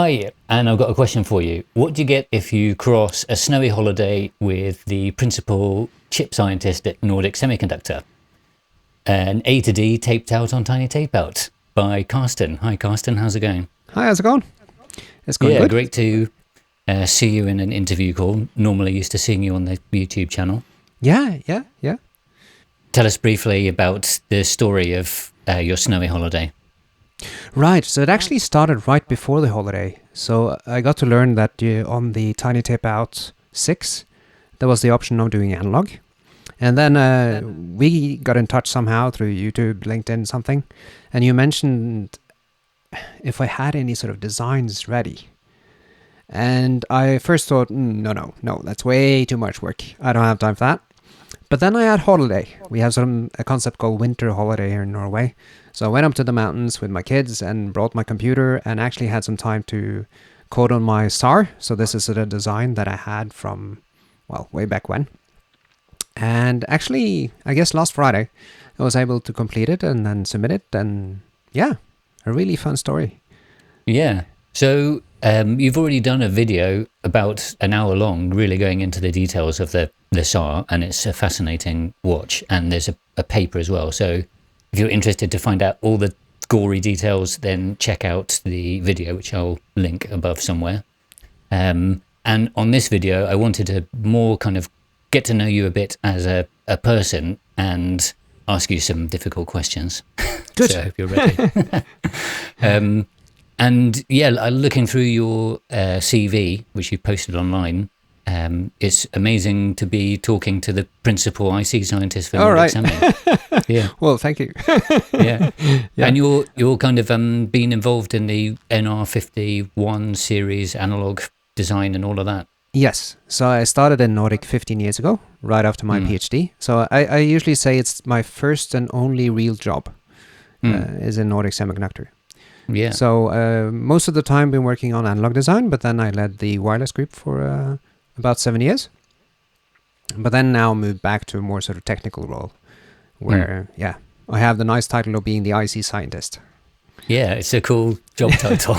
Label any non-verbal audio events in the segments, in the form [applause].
Hi, and I've got a question for you. What do you get if you cross a snowy holiday with the principal chip scientist at Nordic Semiconductor? An A to D taped out on Tiny Tapeout by Carsten. Hi, Carsten. How's it going? Hi, how's it going? It's going yeah, good. great to uh, see you in an interview call. Normally used to seeing you on the YouTube channel. Yeah, yeah, yeah. Tell us briefly about the story of uh, your snowy holiday. Right. So it actually started right before the holiday. So I got to learn that uh, on the Tiny Tapeout 6, there was the option of doing analog. And then uh, we got in touch somehow through YouTube, LinkedIn, something. And you mentioned if I had any sort of designs ready. And I first thought, mm, no, no, no, that's way too much work. I don't have time for that. But then I had holiday. We have some a concept called winter holiday here in Norway. So I went up to the mountains with my kids and brought my computer and actually had some time to code on my SAR. So this is a design that I had from well, way back when. And actually, I guess last Friday, I was able to complete it and then submit it. And yeah, a really fun story. Yeah. So um, you've already done a video about an hour long, really going into the details of the, the SAR, and it's a fascinating watch. And there's a, a paper as well. So if you're interested to find out all the gory details, then check out the video, which I'll link above somewhere. Um, and on this video, I wanted to more kind of get to know you a bit as a, a person and ask you some difficult questions. [laughs] Good. so I hope you're ready. [laughs] um, and yeah, looking through your uh, CV, which you posted online, um, it's amazing to be talking to the principal IC scientist for All Nordic right. Semi. [laughs] yeah, Well, thank you. [laughs] yeah, Yeah. And you're you're kind of um, been involved in the NRF51 series analog design and all of that. Yes. So I started in Nordic 15 years ago, right after my Mm. PhD. So I, I usually say it's my first and only real job Mm. uh, is in Nordic Semiconductor. yeah. So uh, most of the time been working on analog design, but then I led the wireless group for uh, about seven years. But then now moved back to a more sort of technical role, where yeah, I have the nice title of being the IC scientist. Yeah, it's a cool job title.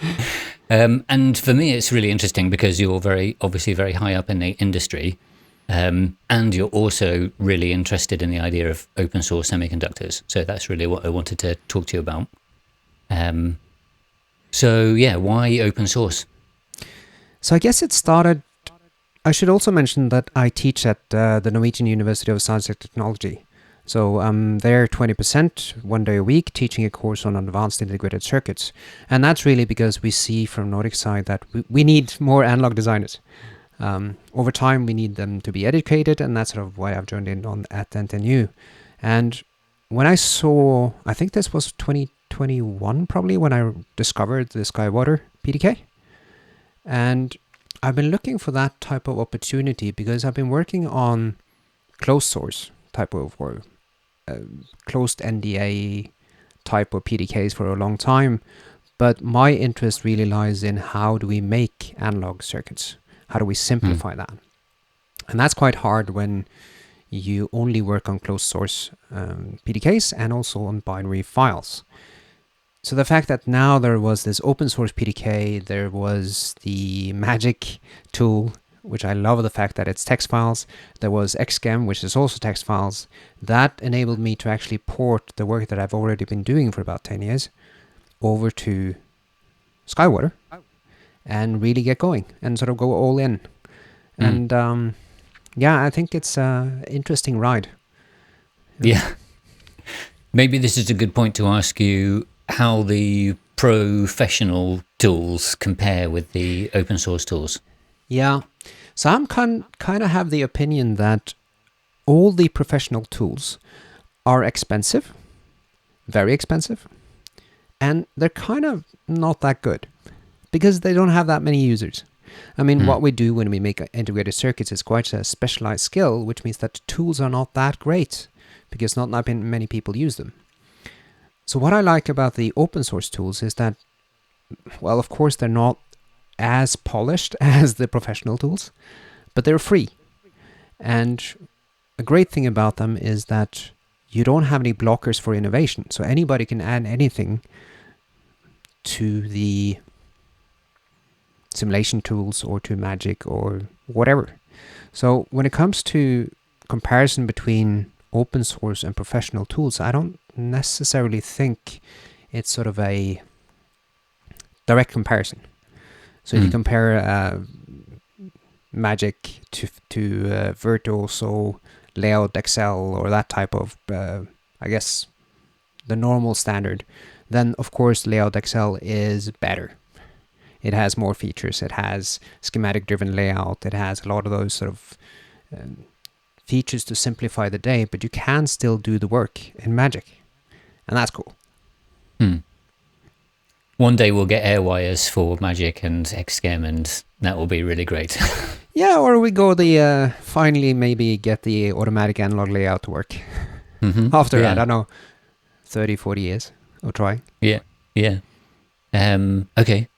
[laughs] um, and for me, it's really interesting because you're very, obviously, very high up in the industry. Um, and you're also really interested in the idea of open source semiconductors. So that's really what I wanted to talk to you about. Um, so, yeah, why open source? So I guess it started. I should also mention that I teach at uh, the Norwegian University of Science and Technology. So I'm there 20%, one day a week, teaching a course on advanced integrated circuits. And that's really because we see from Nordic side that we, we need more analog designers. Um, over time, we need them to be educated, and that's sort of why I've joined in on at NTNU. And when I saw, I think this was 2021 probably, when I discovered the Skywater PDK. And I've been looking for that type of opportunity because I've been working on closed source type of or uh, closed NDA type of PDKs for a long time. But my interest really lies in how do we make analog circuits? How do we simplify that? And that's quite hard when you only work on closed source um, PDKs and also on binary files. So the fact that now there was this open source PDK, there was the Magic tool, which I love the fact that it's text files. There was Xschem, which is also text files. That enabled me to actually port the work that I've already been doing for about 10 years over to Skywater and really get going and sort of go all in. Mm. And um, yeah, I think it's an interesting ride. Yeah. [laughs] Maybe this is a good point to ask you how the professional tools compare with the open source tools. Yeah. So I'm kind kind of have the opinion that all the professional tools are expensive, very expensive, and they're kind of not that good because they don't have that many users. I mean, Hmm. what we do when we make integrated circuits is quite a specialized skill, which means that the tools are not that great because not that many people use them. So what I like about the open source tools is that, well, of course, they're not as polished [laughs] as the professional tools, but they're free. And a great thing about them is that you don't have any blockers for innovation. So anybody can add anything to the simulation tools or to Magic or whatever. So when it comes to comparison between open source and professional tools, I don't necessarily think it's sort of a direct comparison. So if you Mm. compare uh, Magic to to uh, Virtuoso, Layout XL, or that type of, uh, I guess, the normal standard, then of course Layout XL is better. It has more features. It has schematic driven layout. It has a lot of those sort of um, features to simplify the day, but you can still do the work in Magic, and that's cool. Hmm. One day we'll get Airwires for Magic and Xschem, and that will be really great. [laughs] Yeah, or we go the uh, finally maybe get the automatic analog layout to work Mhm. after yeah. I don't know 30 40 years of trying. Yeah, yeah. Um, okay.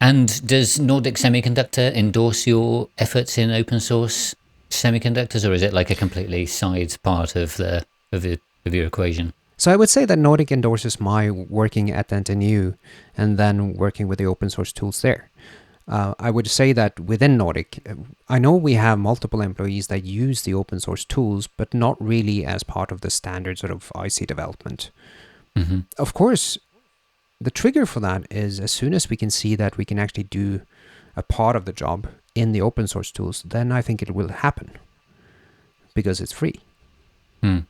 And does Nordic Semiconductor endorse your efforts in open source semiconductors, or is it like a completely side part of the of, the, of your equation? So I would say that Nordic endorses my working at NTNU and then working with the open source tools there. Uh, I would say that within Nordic, I know we have multiple employees that use the open source tools, but not really as part of the standard sort of IC development. hmm Of course, the trigger for that is as soon as we can see that we can actually do a part of the job in the open source tools, then I think it will happen because it's free. Hmm.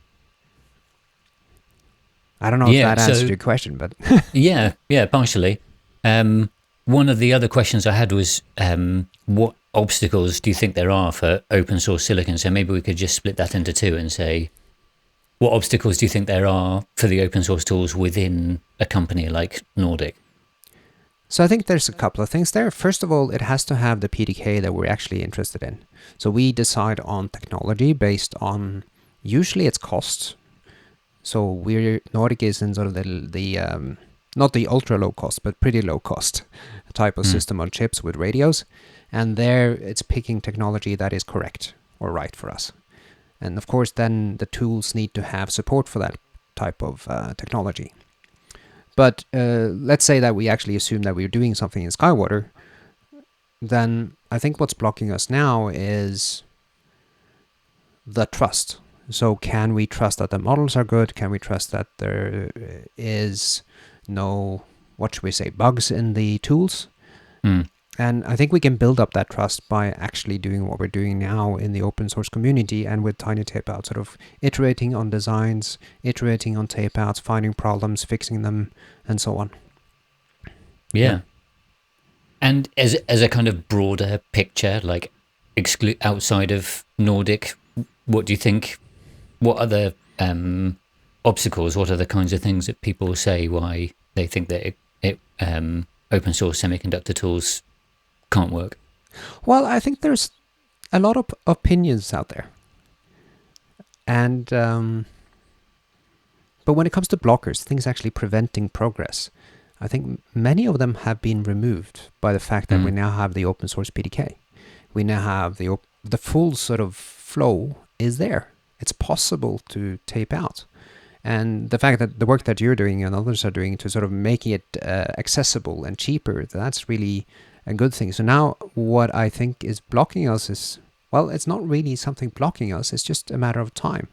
I don't know Yeah, if that answered so- your question, but [laughs] Yeah, yeah, partially. Um, one of the other questions I had was um, what obstacles do you think there are for open source silicon? So maybe we could just split that into two and say, what obstacles do you think there are for the open source tools within a company like Nordic? So I think there's a couple of things there. First of all, it has to have the PDK that we're actually interested in. So we decide on technology based on usually it's cost. So we're Nordic is in sort of the the um, not the ultra low cost, but pretty low cost type of Hmm. system on chips with radios, and there it's picking technology that is correct or right for us. And of course, then the tools need to have support for that type of uh, technology. But uh, let's say that we actually assume that we're doing something in Skywater, then I think what's blocking us now is the trust. So, can we trust that the models are good? Can we trust that there is no, what should we say, bugs in the tools? Hmm. And I think we can build up that trust by actually doing what we're doing now in the open source community and with Tiny Tapeout, sort of iterating on designs, iterating on tapeouts, finding problems, fixing them, and so on. Yeah. And as as a kind of broader picture, like exclude outside of Nordic, what do you think? What other um, obstacles? What are the kinds of things that people say why they think that it, it um, open source semiconductor tools can't work? Well, I think there's a lot of opinions out there. And, um, but when it comes to blockers, things actually preventing progress, I think many of them have been removed by the fact that we Mm. now have the open source PDK. We now have the op- the full sort of flow is there. It's possible to tape out. And the fact that the work that you're doing and others are doing to sort of making it uh, accessible and cheaper, that's really a good thing. So now what I think is blocking us is well, it's not really something blocking us, it's just a matter of time.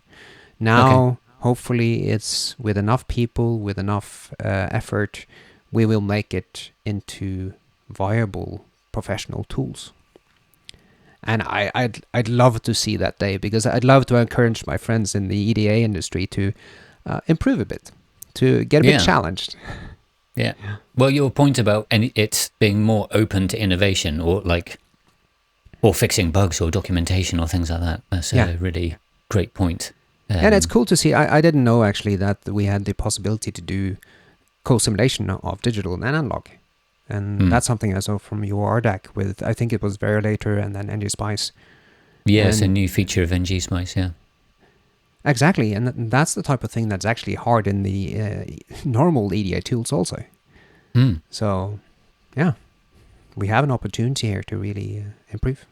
Now, hopefully, it's with enough people, with enough uh, effort, we will make it into viable professional tools. And I, I'd, I'd love to see that day because I'd love to encourage my friends in the EDA industry to uh, improve a bit, to get a Yeah. bit challenged. [laughs] Yeah. Well, your point about any, it being more open to innovation or like, or fixing bugs or documentation or things like that. That's Yeah. a really great point. and it's Um, cool to see. I, I didn't know actually that we had the possibility to do co-simulation of digital and analog, and Hmm. that's something I saw from URDAC with I think it was Verilator and then NGSpice. Yeah, it's a new feature of NG Spice. Yeah. Exactly, and that's the type of thing that's actually hard in the uh, [laughs] normal EDA tools also. Hmm. So, yeah, we have an opportunity here to really uh, improve.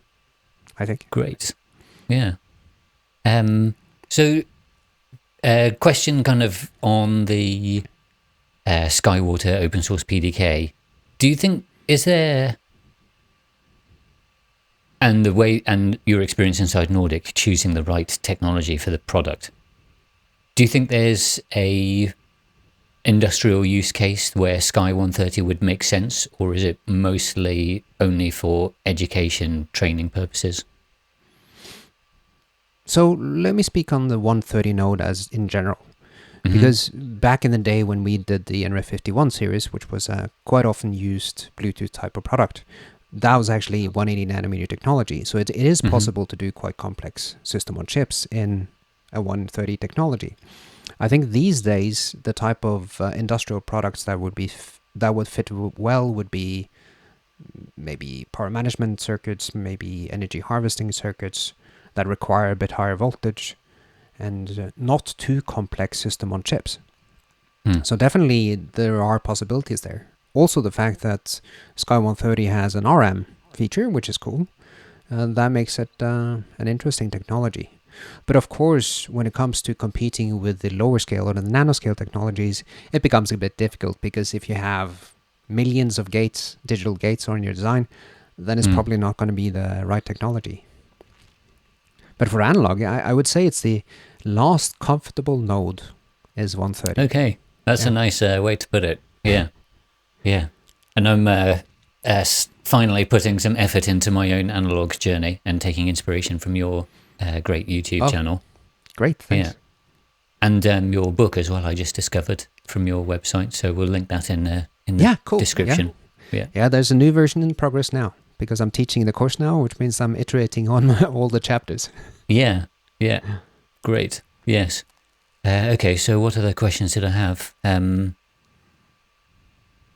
I think. Great. Yeah. Um, so, uh, question kind of on the uh, Skywater open source PDK. Do you think, is there and the way and your experience inside Nordic choosing the right technology for the product. Do you think there's a industrial use case where Sky 130 would make sense, or is it mostly only for education training purposes? So let me speak on the 130 node as in general. Mhm. Because back in the day when we did the NRF51 series, which was a quite often used Bluetooth type of product, that was actually 180 nanometer technology. So it, it is Mhm. possible to do quite complex system on chips in a 130 technology. I think these days the type of uh, industrial products that would be f- that would fit well would be maybe power management circuits, maybe energy harvesting circuits that require a bit higher voltage and uh, not too complex system on chips. Hmm. So definitely there are possibilities there. Also the fact that Sky 130 has an RM feature, which is cool, uh, that makes it uh, an interesting technology. But of course, when it comes to competing with the lower scale or the nanoscale technologies, it becomes a bit difficult because if you have millions of gates, digital gates on your design, then it's Mm. probably not going to be the right technology. But for analog, I, I would say it's the last comfortable node is 130. Okay, that's a nice uh, way to put it. Yeah, yeah. And I'm uh, uh, finally putting some effort into my own analog journey and taking inspiration from your uh, great YouTube Oh, channel Great, thanks. Yeah. and um, your book as well. I just discovered from your website, so we'll link that in in the Yeah, cool. description. Yeah, Yeah, there's a new version in progress now because I'm teaching the course now, which means I'm iterating on [laughs] all the chapters. Yeah, yeah, great. Yes. Uh, okay, so what other questions did I have? Um,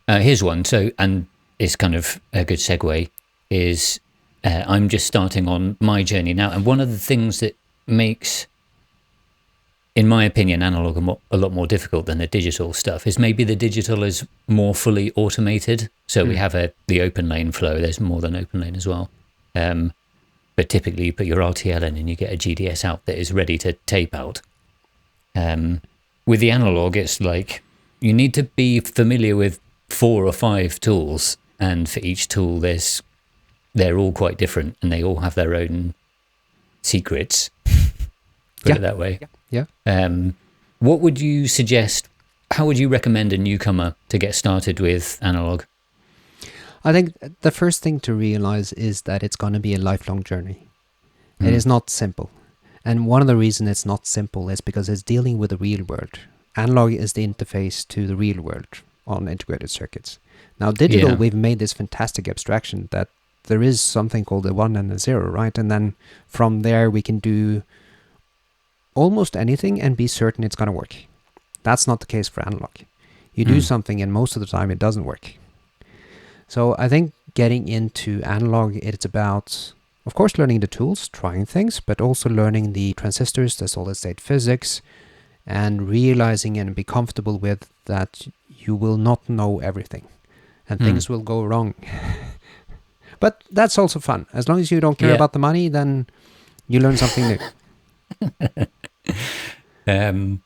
uh, here's one. So, and it's kind of a good segue. Is uh, I'm just starting on my journey now, and one of the things that makes, in my opinion, analog a, mo- a lot more difficult than the digital stuff is maybe the digital is more fully automated. So we Mm. have a the OpenLane flow. There's more than OpenLane as well. Um, but typically you put your RTL in and you get a GDS out that is ready to tape out. Um, with the analog, it's like you need to be familiar with four or five tools, and for each tool, there's they're all quite different, and they all have their own secrets. Put Yeah. it that way. Yeah. Um, what would you suggest? How would you recommend a newcomer to get started with analog? I think the first thing to realize is that it's going to be a lifelong journey. It Mm. is not simple. And one of the reasons it's not simple is because it's dealing with the real world. Analog is the interface to the real world on integrated circuits. Now, digital, Yeah. we've made this fantastic abstraction that there is something called a one and a zero, right? And then from there, we can do almost anything and be certain it's going to work. That's not the case for analog. You do Mm. something, and most of the time, it doesn't work. So I think getting into analog, it's about, of course, learning the tools, trying things, but also learning the transistors, the solid state physics, and realizing and be comfortable with that you will not know everything and Hmm. things will go wrong. [laughs] but that's also fun. As long as you don't care Yeah. about the money, then you learn something new. [laughs] Um,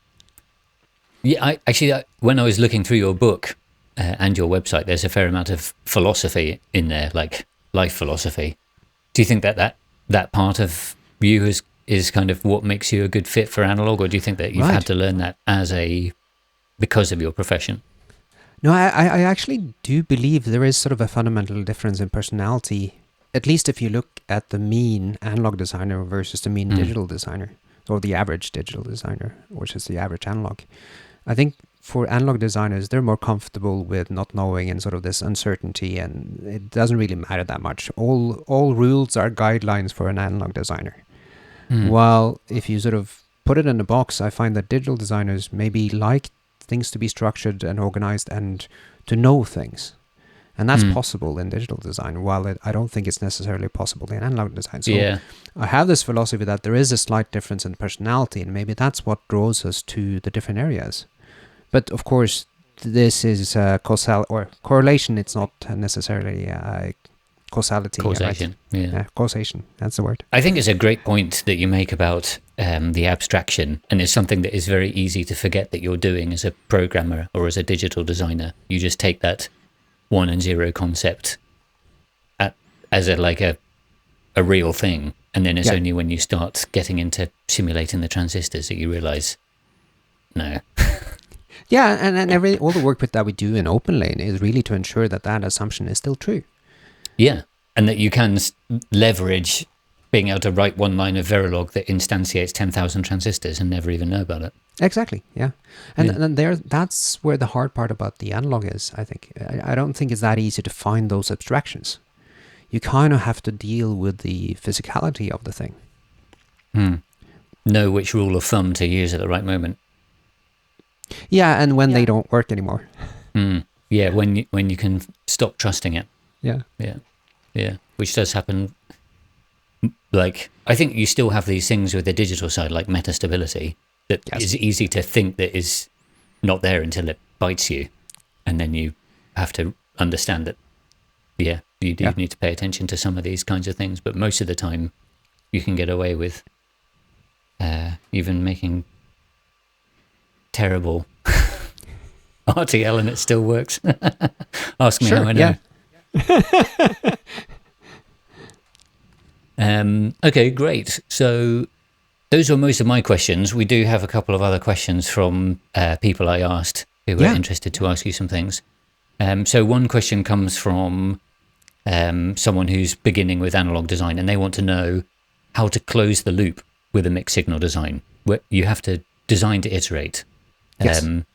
yeah, I actually I, when I was looking through your book uh, and your website, there's a fair amount of philosophy in there, like life philosophy. Do you think that that, that part of you is is kind of what makes you a good fit for analog, or do you think that you've Right. had to learn that as a because of your profession? No, I, I actually do believe there is sort of a fundamental difference in personality, at least if you look at the mean analog designer versus the mean Mm. digital designer, or the average digital designer versus the average analog. I think for analog designers, they're more comfortable with not knowing and sort of this uncertainty, and it doesn't really matter that much. All all rules are guidelines for an analog designer. Hmm. While if you sort of put it in a box, I find that digital designers maybe like things to be structured and organized and to know things. And that's Mm. possible in digital design, while it, I don't think it's necessarily possible in analog design. So yeah, I have this philosophy that there is a slight difference in personality, and maybe that's what draws us to the different areas. But of course, this is uh, causal or correlation. It's not necessarily uh, causality. right? causation. Yeah. Yeah, causation. That's the word. I think it's a great point that you make about um, the abstraction, and it's something that is very easy to forget that you're doing as a programmer or as a digital designer. You just take that one and zero concept at, as a like a a real thing. And then it's Yeah. only when you start getting into simulating the transistors that you realize, no. [laughs] Yeah, and, and every all the work that we do in OpenLane is really to ensure that that assumption is still true. Yeah. And that you can leverage being able to write one line of Verilog that instantiates 10,000 transistors and never even know about it. Exactly. Yeah, and Yeah. and there that's where the hard part about the analog is. I think I, I don't think it's that easy to find those abstractions. You kind of have to deal with the physicality of the thing. Hmm. Know which rule of thumb to use at the right moment. Yeah, and when they don't work anymore. Hmm. Yeah, when you, when you can stop trusting it. Yeah. Yeah. Yeah. Which does happen. Like, I think you still have these things with the digital side, like metastability, that is Yes. easy to think that is not there until it bites you. And then you have to understand that, yeah, you do Yeah. need to pay attention to some of these kinds of things. But most of the time, you can get away with uh, even making terrible [laughs] RTL and it still works. [laughs] Ask me Sure, how I know. yeah. [laughs] Um, okay, great. So those were most of my questions. We do have a couple of other questions from uh, people I asked who were Yeah. interested to ask you some things. Um, so one question comes from um, someone who's beginning with analog design, and they want to know how to close the loop with a mixed signal design. Where you have to design to iterate. Yes. Um,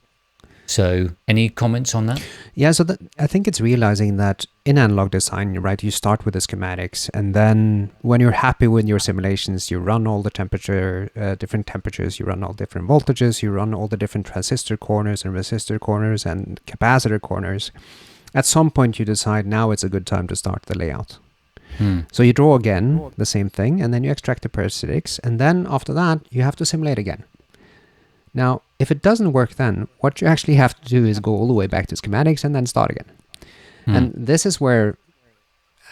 so, any comments on that? Yeah, so that, I think it's realizing that in analog design, right, you start with the schematics, and then when you're happy with your simulations, you run all the temperature, uh, different temperatures, you run all different voltages, you run all the different transistor corners and resistor corners and capacitor corners. At some point, you decide now it's a good time to start the layout. Hmm. So you draw again the same thing, and then you extract the parasitics, and then after that, you have to simulate again. Now, if it doesn't work then, what you actually have to do is go all the way back to schematics and then start again. Hmm. And this is where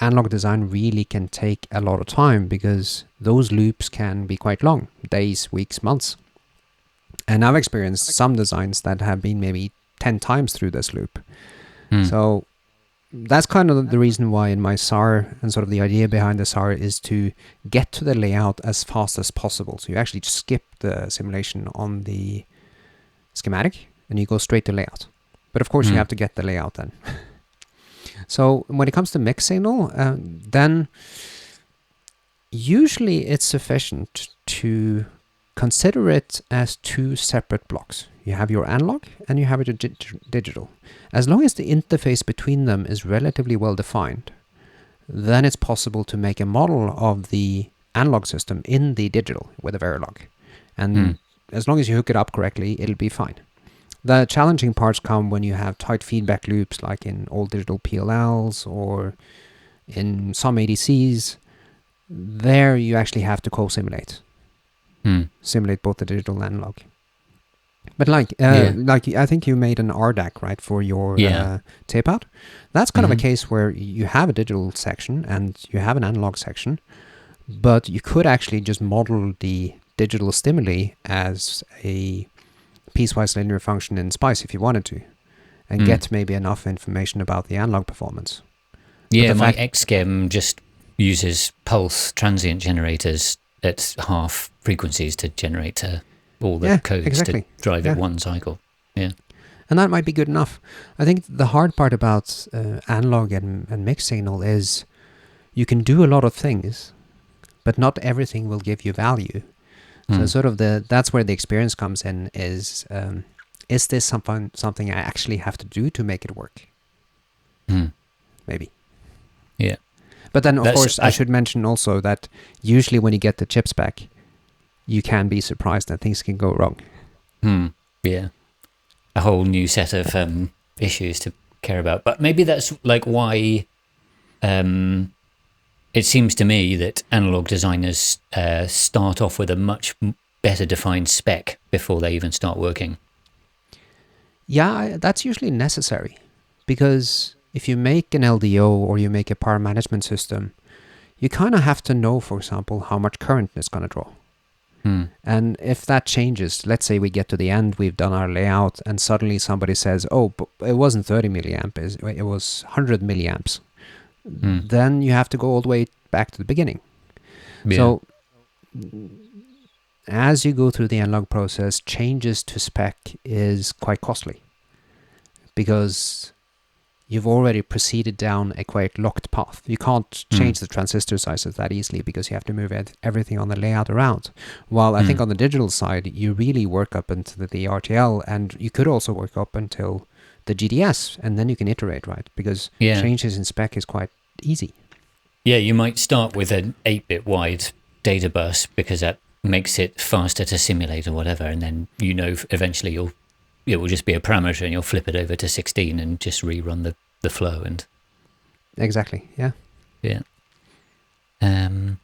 analog design really can take a lot of time because those loops can be quite long days, weeks, months. And I've experienced some designs that have been maybe 10 times through this loop. Hmm. So that's kind of the reason why in my SAR and sort of the idea behind the SAR is to get to the layout as fast as possible. So you actually just skip the simulation on the schematic and you go straight to layout. But of course, you Hmm. have to get the layout then. [laughs] so when it comes to mix signal, uh, then usually it's sufficient to consider it as two separate blocks. You have your analog and you have your dig- digital. As long as the interface between them is relatively well defined, then it's possible to make a model of the analog system in the digital with a Verilog. And Hmm. as long as you hook it up correctly, it'll be fine. The challenging parts come when you have tight feedback loops, like in all digital PLLs or in some ADCs. There, you actually have to co simulate Hmm. simulate both the digital and analog. But like, uh, Yeah. like I think you made an RDAC right for your Yeah. uh, tape out. That's kind Mhm. of a case where you have a digital section and you have an analog section, but you could actually just model the digital stimuli as a piecewise linear function in Spice if you wanted to, and Mm. get maybe enough information about the analog performance. Yeah, my Xschem just uses pulse transient generators at half frequencies to generate uh, all the Yeah, codes exactly. to drive Yeah. it one cycle. Yeah. And that might be good enough. I think the hard part about uh, analog and, and mixed signal is you can do a lot of things, but not everything will give you value. So Hmm. sort of the that's where the experience comes in. Is um, is this something something I actually have to do to make it work? Hmm. Maybe. Yeah. But then of That's- course I, I- should mention also that usually when you get the chips back, you can be surprised that things can go wrong. Hmm. Yeah. A whole new set of um, issues to care about. But maybe that's like why um, it seems to me that analog designers uh, start off with a much better defined spec before they even start working. Yeah, that's usually necessary because if you make an LDO or you make a power management system, you kind of have to know, for example, how much current it's going to draw. Hmm. And if that changes, let's say we get to the end, we've done our layout, and suddenly somebody says, "Oh, but it wasn't 30 milliamp, is- it was 100 milliamps," Hmm. then you have to go all the way back to the beginning. Yeah. So as you go through the analog process, changes to spec is quite costly because you've already proceeded down a quite locked path. You can't Mm. change the transistor sizes that easily because you have to move everything on the layout around. While I think Mm. on the digital side, you really work up into the RTL and you could also work up until the GDS and then you can iterate, right? Because Yeah. changes in spec is quite easy. Yeah, you might start with an 8 bit wide data bus because that makes it faster to simulate or whatever. And then you know eventually you'll, it will just be a parameter and you'll flip it over to 16 and just rerun the, the flow. And Exactly. Yeah. yeah. Um,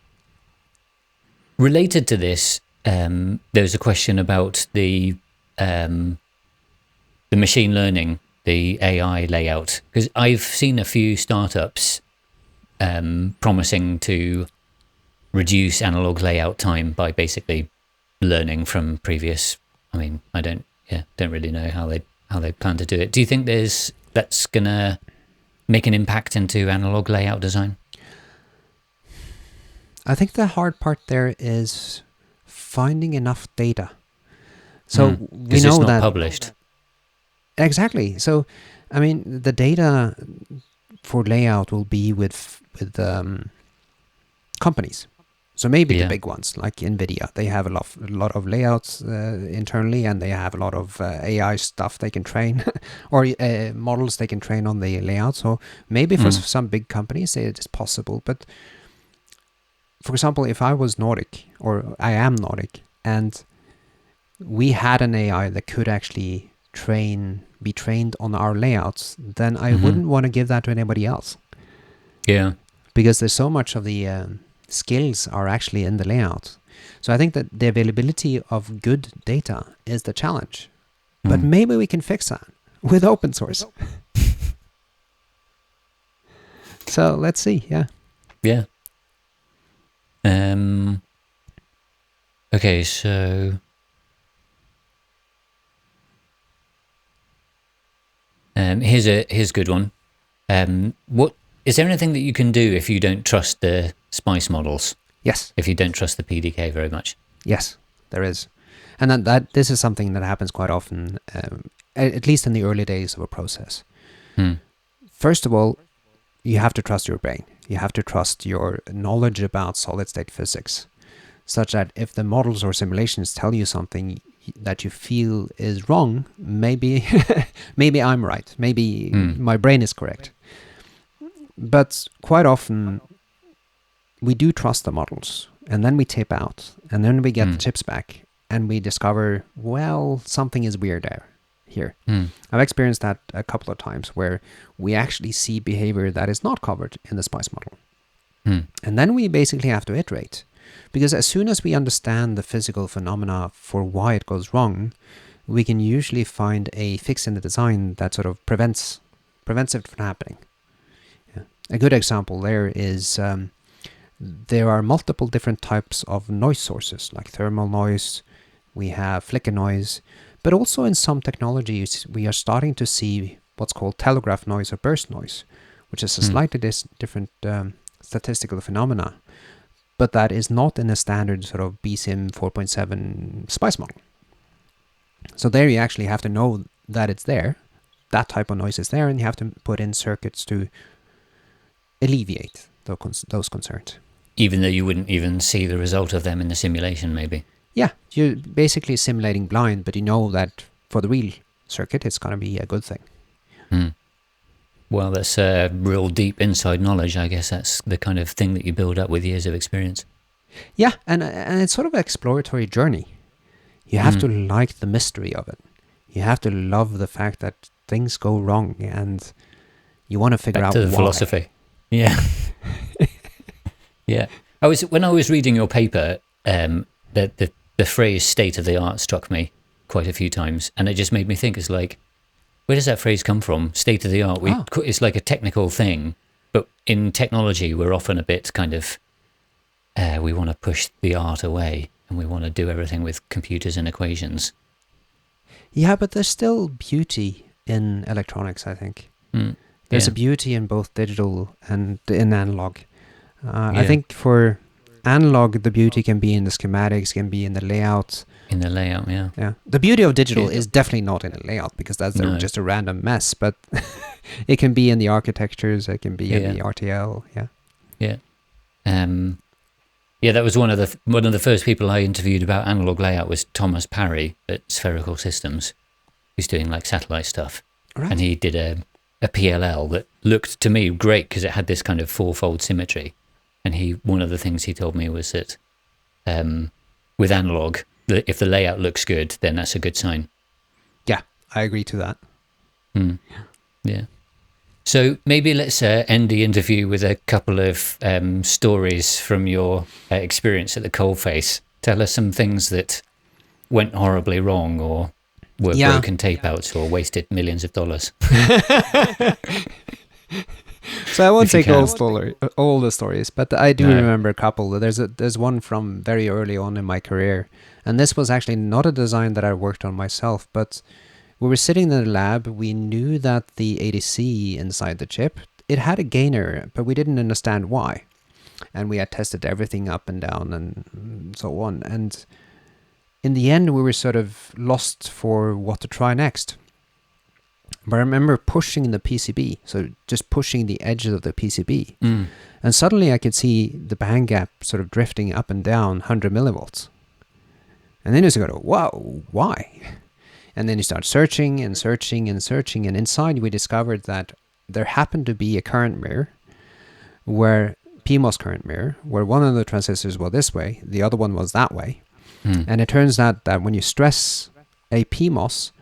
related to this, um, there's a question about the, um, the machine learning, the AI layout. Because I've seen a few startups um, promising to reduce analog layout time by basically learning from previous. I mean, I don't, yeah, don't really know how they how they plan to do it. Do you think there's that's gonna make an impact into analog layout design? I think the hard part there is finding enough data. So Hmm, we know it's not that published. exactly. So I mean, the data for layout will be with with um, companies. So maybe Yeah. the big ones like Nvidia, they have a lot, a lot of layouts uh, internally, and they have a lot of uh, AI stuff they can train, [laughs] or uh, models they can train on the layout. So maybe for Mm. some big companies it is possible, but for example, if I was Nordic or I am Nordic, and we had an AI that could actually train, be trained on our layouts, then I Mhm. wouldn't want to give that to anybody else Yeah. because there's so much of the um, skills are actually in the layout. So I think that the availability of good data is the challenge. But Mm. maybe we can fix that with open source. [laughs] so let's see. Yeah. Yeah. Um. Okay, so. Um, here's a here's a good one. Um, what is there anything that you can do if you don't trust the spice models? Yes. If you don't trust the PDK very much? Yes, there is, and that, that this is something that happens quite often, um, at least in the early days of a process. Hmm. First of all, you have to trust your brain. You have to trust your knowledge about solid state physics, such that if the models or simulations tell you something that you feel is wrong, maybe [laughs] maybe I'm right. Maybe Hmm. my brain is correct. But quite often, we do trust the models, and then we tape out, and then we get Hmm. the chips back, and we discover, well, something is weird there. Here, Hmm. I've experienced that a couple of times where we actually see behavior that is not covered in the SPICE model. Hmm. And then we basically have to iterate. Because as soon as we understand the physical phenomena for why it goes wrong, we can usually find a fix in the design that sort of prevents prevents it from happening. A good example there is um, there are multiple different types of noise sources, like thermal noise, we have flicker noise, but also in some technologies we are starting to see what's called telegraph noise or burst noise, which is a Hmm. slightly dis- different um, statistical phenomena, but that is not in a standard sort of BSIM 4.7 SPICE model. So there you actually have to know that it's there, that type of noise is there, and you have to put in circuits to alleviate those, those concerns. Even though you wouldn't even see the result of them in the simulation, maybe. Yeah, you're basically simulating blind, but you know that for the real circuit, it's going to be a good thing. Hmm. Well, that's uh, real deep inside knowledge. I guess that's the kind of thing that you build up with years of experience. Yeah, and and it's sort of an exploratory journey. You have Mm. to like the mystery of it. You have to love the fact that things go wrong, and you want to figure Back out to the why. philosophy. Yeah. [laughs] yeah. I was when I was reading your paper, um, the, the the phrase "state of the art" struck me quite a few times, and it just made me think. It's like, where does that phrase come from? State of the art. We Oh. it's like a technical thing, but in technology, we're often a bit kind of uh, we want to push the art away, and we want to do everything with computers and equations. Yeah, but there's still beauty in electronics. I think Mm. There's Yeah. a beauty in both digital and in analog. Uh, I think for analog, the beauty can be in the schematics, can be in the layout. In the layout, yeah. Yeah, the beauty of digital Yeah. is definitely not in the layout because that's No. just a random mess. But [laughs] it can be in the architectures, it can be Yeah. in the RTL. Yeah, Um, yeah, that was one of the one of the first people I interviewed about analog layout was Thomas Parry at Spherical Systems, who's doing like satellite stuff, right. and he did a a PLL that looked to me great because it had this kind of fourfold symmetry, and he one of the things he told me was that um, with analog, that if the layout looks good, then that's a good sign. yeah, I agree to that. Hmm. Yeah. So maybe let's uh, end the interview with a couple of um, stories from your uh, experience at the coalface. Tell us some things that went horribly wrong or were Yeah. broken tape outs or wasted millions of dollars. [laughs] So I won't If take all story, all the stories, but I do No. remember a couple. There's a there's one from very early on in my career, and this was actually not a design that I worked on myself, but we were sitting in the lab. We knew that the ADC inside the chip it had a gainer, but we didn't understand why, and we had tested everything up and down and so on, and in the end we were sort of lost for what to try next. But I remember pushing the PCB, so just pushing the edges of the PCB, Mm. and suddenly I could see the band gap sort of drifting up and down 100 millivolts. And then you just go, wow, why? And then you start searching and searching and searching, and inside we discovered that there happened to be a current mirror where PMOS current mirror, where one of the transistors was this way, the other one was that way. Mm. And it turns out that when you stress a PMOS,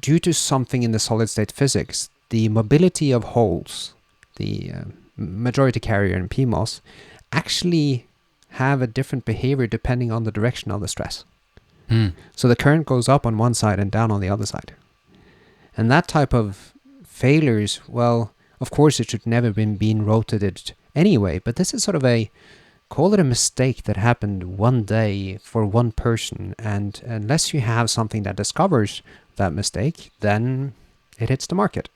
due to something in the solid state physics, the mobility of holes, the uh, majority carrier in PMOS, actually have a different behavior depending on the direction of the stress. Mm. So the current goes up on one side and down on the other side. And that type of failures, well, of course, it should never been been rotated anyway, but this is sort of a call it a mistake that happened one day for one person. And unless you have something that discovers that mistake, then it hits the market.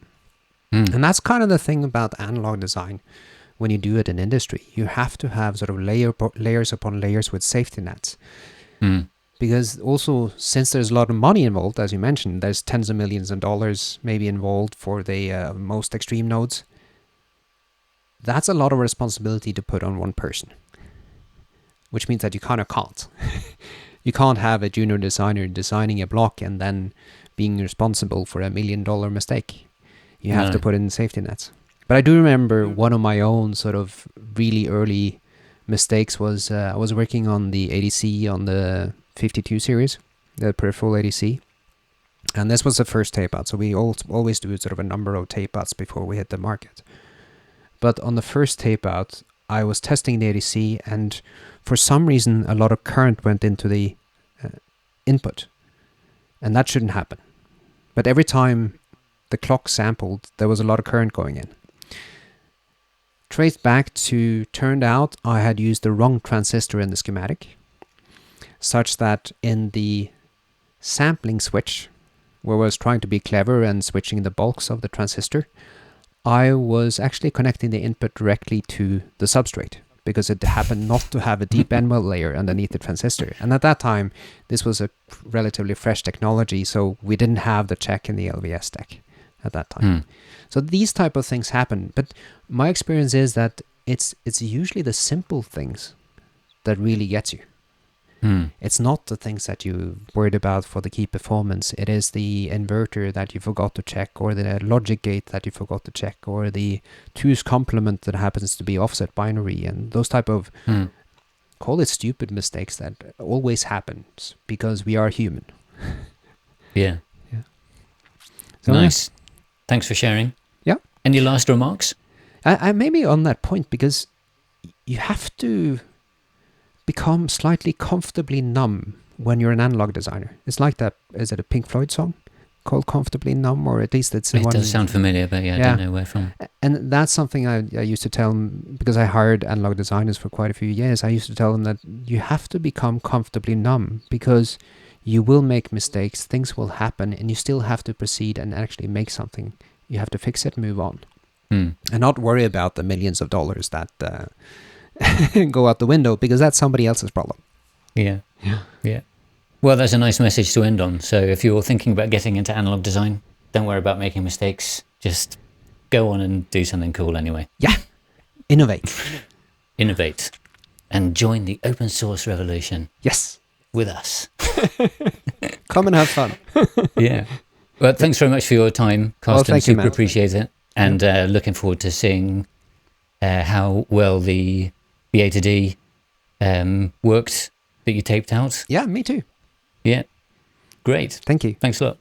Mm. And that's kind of the thing about analog design when you do it in industry. You have to have sort of layer layers upon layers with safety nets. Mm. Because also, since there's a lot of money involved, as you mentioned, there's tens of millions of dollars maybe involved for the uh, most extreme nodes. That's a lot of responsibility to put on one person, which means that you kind of can't. [laughs] you can't have a junior designer designing a block and then being responsible for a million dollar mistake. You have to put in safety nets. But I do remember one of my own sort of really early mistakes was uh, I was working on the ADC on the 52 series, the peripheral ADC. And this was the first tape out, so we al- always do sort of a number of tape outs before we hit the market. But on the first tape out, I was testing the ADC, and for some reason, a lot of current went into the uh, input, and that shouldn't happen. But every time the clock sampled, there was a lot of current going in. Traced back to turned out I had used the wrong transistor in the schematic, such that in the sampling switch, where I was trying to be clever and switching the bulks of the transistor, I was actually connecting the input directly to the substrate because it happened not to have a deep [laughs] NMOS layer underneath the transistor. And at that time, this was a relatively fresh technology, so we didn't have the check in the LVS deck at that time. Mm. So these type of things happen, but my experience is that it's it's usually the simple things that really gets you. Mm. It's not the things that you worried about for the key performance. It is the inverter that you forgot to check, or the logic gate that you forgot to check, or the two's complement that happens to be offset binary, and those type of Mm. call it stupid mistakes that always happens because we are human. [laughs] Yeah. So, yeah. nice. Thanks for sharing. Yeah. Any last remarks? I, I maybe on that point because you have to become slightly comfortably numb when you're an analog designer. It's like that. Is it a Pink Floyd song called "Comfortably Numb"? Or at least it's the It one. does sound familiar, but yeah, I don't know where from. And that's something I, I used to tell them because I hired analog designers for quite a few years. I used to tell them that you have to become comfortably numb because you will make mistakes, things will happen, and you still have to proceed and actually make something. You have to fix it, move on, Mm. and not worry about the millions of dollars that uh, [laughs] go out the window because that's somebody else's problem. Yeah. Yeah. Yeah. Well, that's a nice message to end on. So if you're thinking about getting into analog design, don't worry about making mistakes. Just go on and do something cool anyway. Yeah. Innovate. Innovate and join the open source revolution Yes. with us. [laughs] Come and have fun. [laughs] yeah. Well, thanks very much for your time, Well, Carsten. thank Super Matt. appreciate it. And uh, looking forward to seeing uh, how well the BA to D um, worked that you taped out. Yeah, me too. Yeah. Great. Thank you. Thanks a lot.